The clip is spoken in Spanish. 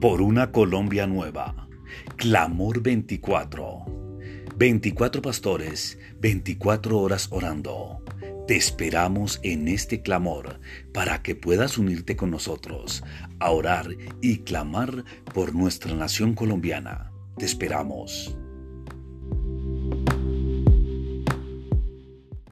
por una Colombia nueva. Clamor 24. 24 pastores, 24 horas orando. Te esperamos en este clamor para que puedas unirte con nosotros a orar y clamar por nuestra nación colombiana. Te esperamos.